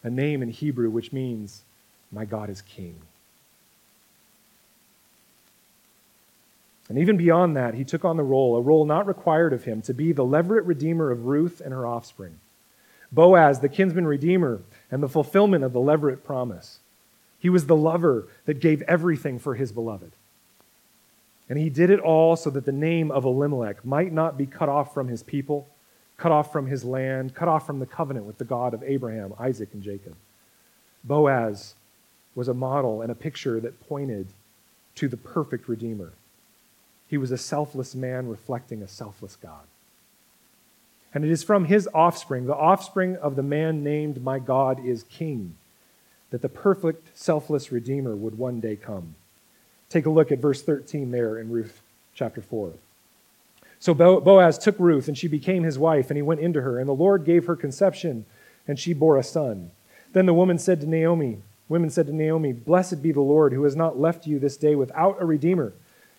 a name in Hebrew which means, My God is King. And even beyond that, he took on the role, a role not required of him, to be the levirate redeemer of Ruth and her offspring. Boaz, the kinsman redeemer, and the fulfillment of the levirate promise. He was the lover that gave everything for his beloved. And he did it all so that the name of Elimelech might not be cut off from his people, cut off from his land, cut off from the covenant with the God of Abraham, Isaac, and Jacob. Boaz was a model and a picture that pointed to the perfect Redeemer. He was a selfless man reflecting a selfless God. And it is from his offspring, the offspring of the man named My God is King, that the perfect, selfless Redeemer would one day come. Take a look at verse 13 there in Ruth chapter 4. So Boaz took Ruth, and she became his wife, and he went into her, and the Lord gave her conception, and she bore a son. Then the woman said to Naomi, Women said to Naomi, Blessed be the Lord, who has not left you this day without a redeemer,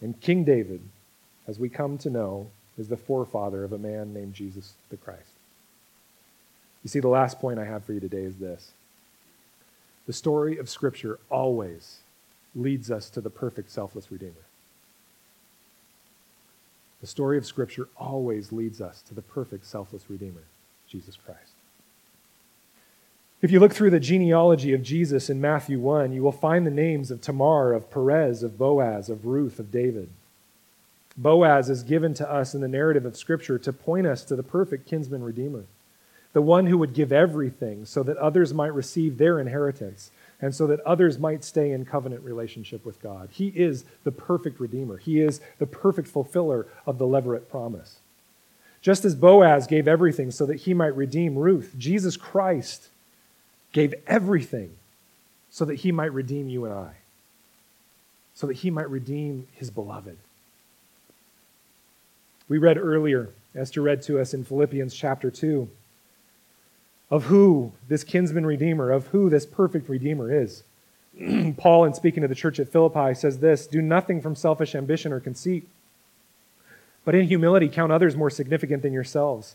And King David, as we come to know, is the forefather of a man named Jesus the Christ. You see, the last point I have for you today is this the story of Scripture always leads us to the perfect, selfless Redeemer. The story of Scripture always leads us to the perfect, selfless Redeemer, Jesus Christ. If you look through the genealogy of Jesus in Matthew 1, you will find the names of Tamar, of Perez, of Boaz, of Ruth, of David. Boaz is given to us in the narrative of Scripture to point us to the perfect kinsman redeemer the one who would give everything so that others might receive their inheritance and so that others might stay in covenant relationship with God. He is the perfect Redeemer, He is the perfect fulfiller of the Levirate promise. Just as Boaz gave everything so that he might redeem Ruth, Jesus Christ gave everything so that he might redeem you and I, so that he might redeem his beloved. We read earlier, Esther read to us in Philippians chapter 2, of who this kinsman redeemer, of who this perfect redeemer is. [clears throat] Paul, in speaking to the church at Philippi, says this Do nothing from selfish ambition or conceit but in humility, count others more significant than yourselves.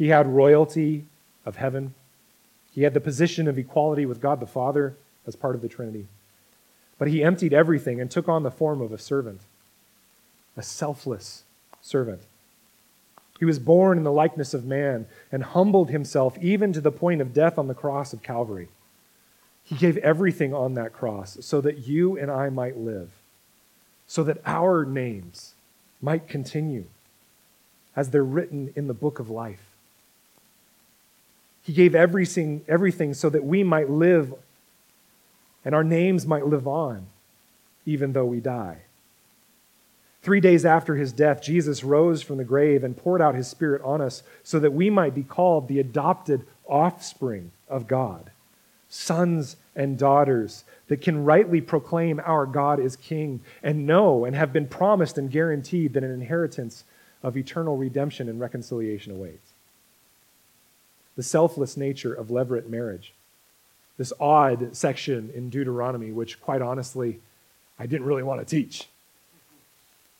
He had royalty of heaven, he had the position of equality with God the Father as part of the Trinity. But he emptied everything and took on the form of a servant, a selfless servant. He was born in the likeness of man and humbled himself even to the point of death on the cross of Calvary. He gave everything on that cross so that you and I might live, so that our names might continue as they're written in the book of life. He gave everything, everything so that we might live and our names might live on, even though we die. Three days after his death, Jesus rose from the grave and poured out his Spirit on us so that we might be called the adopted offspring of God, sons and daughters that can rightly proclaim our God is King and know and have been promised and guaranteed that an inheritance of eternal redemption and reconciliation awaits. The selfless nature of levirate marriage. This odd section in Deuteronomy, which, quite honestly, I didn't really want to teach.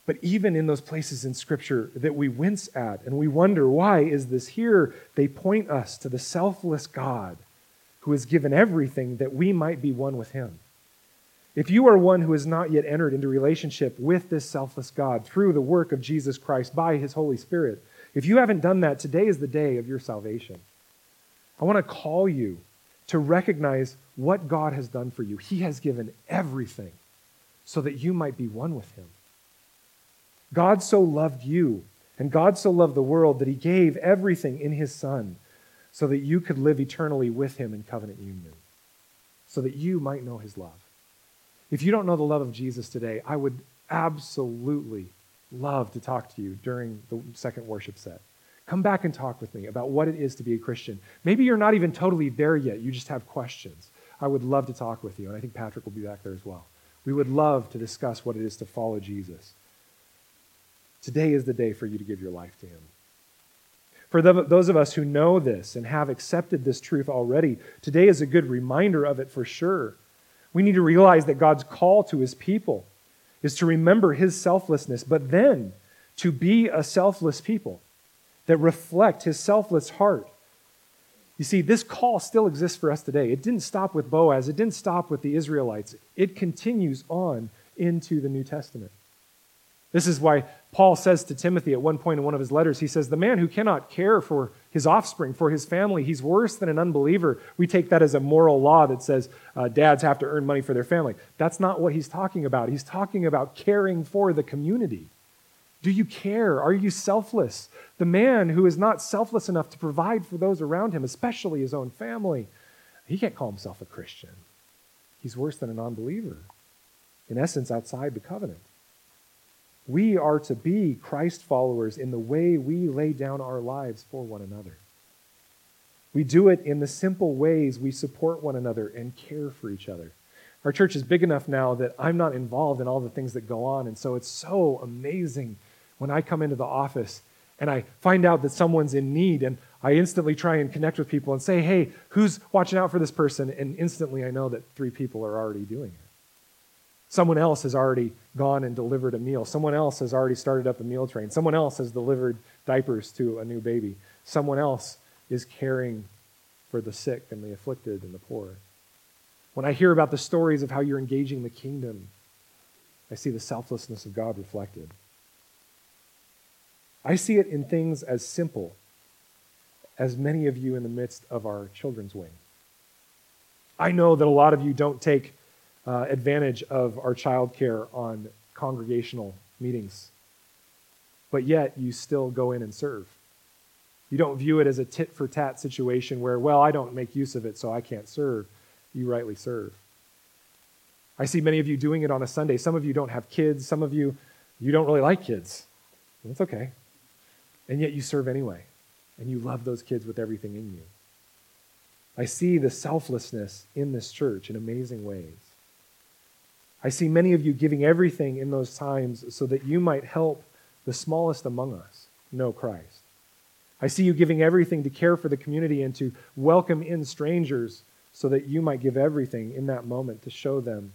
But even in those places in Scripture that we wince at and we wonder, why is this here? They point us to the selfless God who has given everything that we might be one with Him. If you are one who has not yet entered into relationship with this selfless God through the work of Jesus Christ by his Holy Spirit, if you haven't done that, today is the day of your salvation. I want to call you to recognize what God has done for you. He has given everything so that you might be one with him. God so loved you, and God so loved the world that he gave everything in his Son so that you could live eternally with him in covenant union, so that you might know his love. If you don't know the love of Jesus today, I would absolutely love to talk to you during the second worship set. Come back and talk with me about what it is to be a Christian. Maybe you're not even totally there yet, you just have questions. I would love to talk with you, and I think Patrick will be back there as well. We would love to discuss what it is to follow Jesus. Today is the day for you to give your life to him. For those of us who know this and have accepted this truth already, today is a good reminder of it for sure. We need to realize that God's call to his people is to remember his selflessness, but then to be a selfless people that reflect his selfless heart. You see, this call still exists for us today. It didn't stop with Boaz, it didn't stop with the Israelites. It continues on into the New Testament. This is why Paul says to Timothy at one point in one of his letters, he says, The man who cannot care for his offspring, for his family, he's worse than an unbeliever. We take that as a moral law that says uh, dads have to earn money for their family. That's not what he's talking about. He's talking about caring for the community. Do you care? Are you selfless? The man who is not selfless enough to provide for those around him, especially his own family, he can't call himself a Christian. He's worse than a non believer. In essence, outside the covenant. We are to be Christ followers in the way we lay down our lives for one another. We do it in the simple ways we support one another and care for each other. Our church is big enough now that I'm not involved in all the things that go on. And so it's so amazing when I come into the office and I find out that someone's in need and I instantly try and connect with people and say, hey, who's watching out for this person? And instantly I know that three people are already doing it. Someone else has already gone and delivered a meal. Someone else has already started up a meal train. Someone else has delivered diapers to a new baby. Someone else is caring for the sick and the afflicted and the poor. When I hear about the stories of how you're engaging the kingdom, I see the selflessness of God reflected. I see it in things as simple as many of you in the midst of our children's wing. I know that a lot of you don't take uh, advantage of our childcare on congregational meetings, but yet you still go in and serve. You don't view it as a tit for tat situation where, well, I don't make use of it, so I can't serve. You rightly serve. I see many of you doing it on a Sunday. Some of you don't have kids. Some of you, you don't really like kids. That's okay. And yet you serve anyway. And you love those kids with everything in you. I see the selflessness in this church in amazing ways. I see many of you giving everything in those times so that you might help the smallest among us know Christ. I see you giving everything to care for the community and to welcome in strangers so that you might give everything in that moment to show them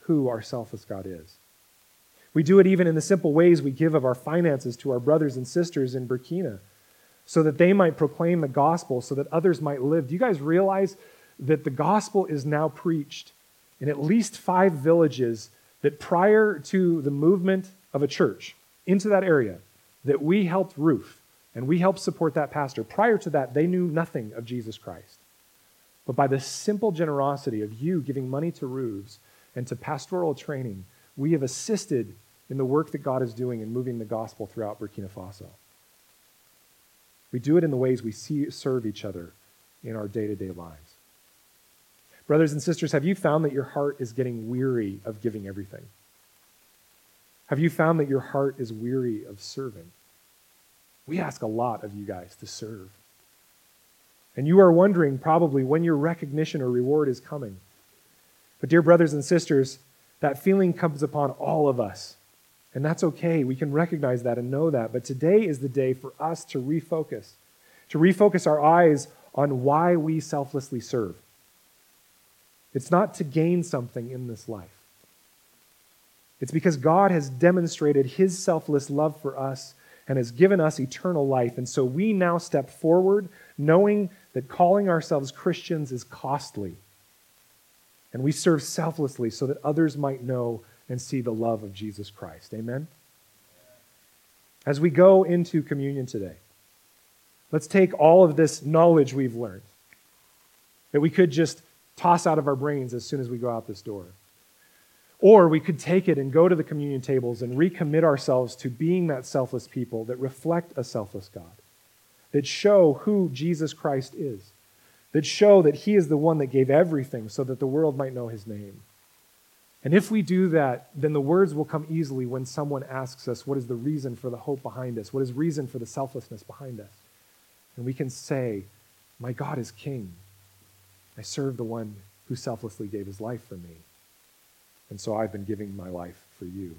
who our selfless God is. We do it even in the simple ways we give of our finances to our brothers and sisters in Burkina so that they might proclaim the gospel, so that others might live. Do you guys realize that the gospel is now preached in at least five villages that prior to the movement of a church into that area, that we helped roof and we helped support that pastor. Prior to that, they knew nothing of Jesus Christ. But by the simple generosity of you giving money to roofs and to pastoral training, we have assisted in the work that God is doing in moving the gospel throughout Burkina Faso. We do it in the ways we see, serve each other in our day to day lives. Brothers and sisters, have you found that your heart is getting weary of giving everything? Have you found that your heart is weary of serving? We ask a lot of you guys to serve. And you are wondering probably when your recognition or reward is coming. But, dear brothers and sisters, that feeling comes upon all of us. And that's okay. We can recognize that and know that. But today is the day for us to refocus, to refocus our eyes on why we selflessly serve. It's not to gain something in this life, it's because God has demonstrated his selfless love for us and has given us eternal life. And so we now step forward knowing that calling ourselves Christians is costly. And we serve selflessly so that others might know and see the love of Jesus Christ. Amen? As we go into communion today, let's take all of this knowledge we've learned that we could just toss out of our brains as soon as we go out this door. Or we could take it and go to the communion tables and recommit ourselves to being that selfless people that reflect a selfless God, that show who Jesus Christ is, that show that He is the one that gave everything so that the world might know His name. And if we do that, then the words will come easily when someone asks us, What is the reason for the hope behind us? What is reason for the selflessness behind us? And we can say, My God is King. I serve the one who selflessly gave his life for me. And so I've been giving my life for you.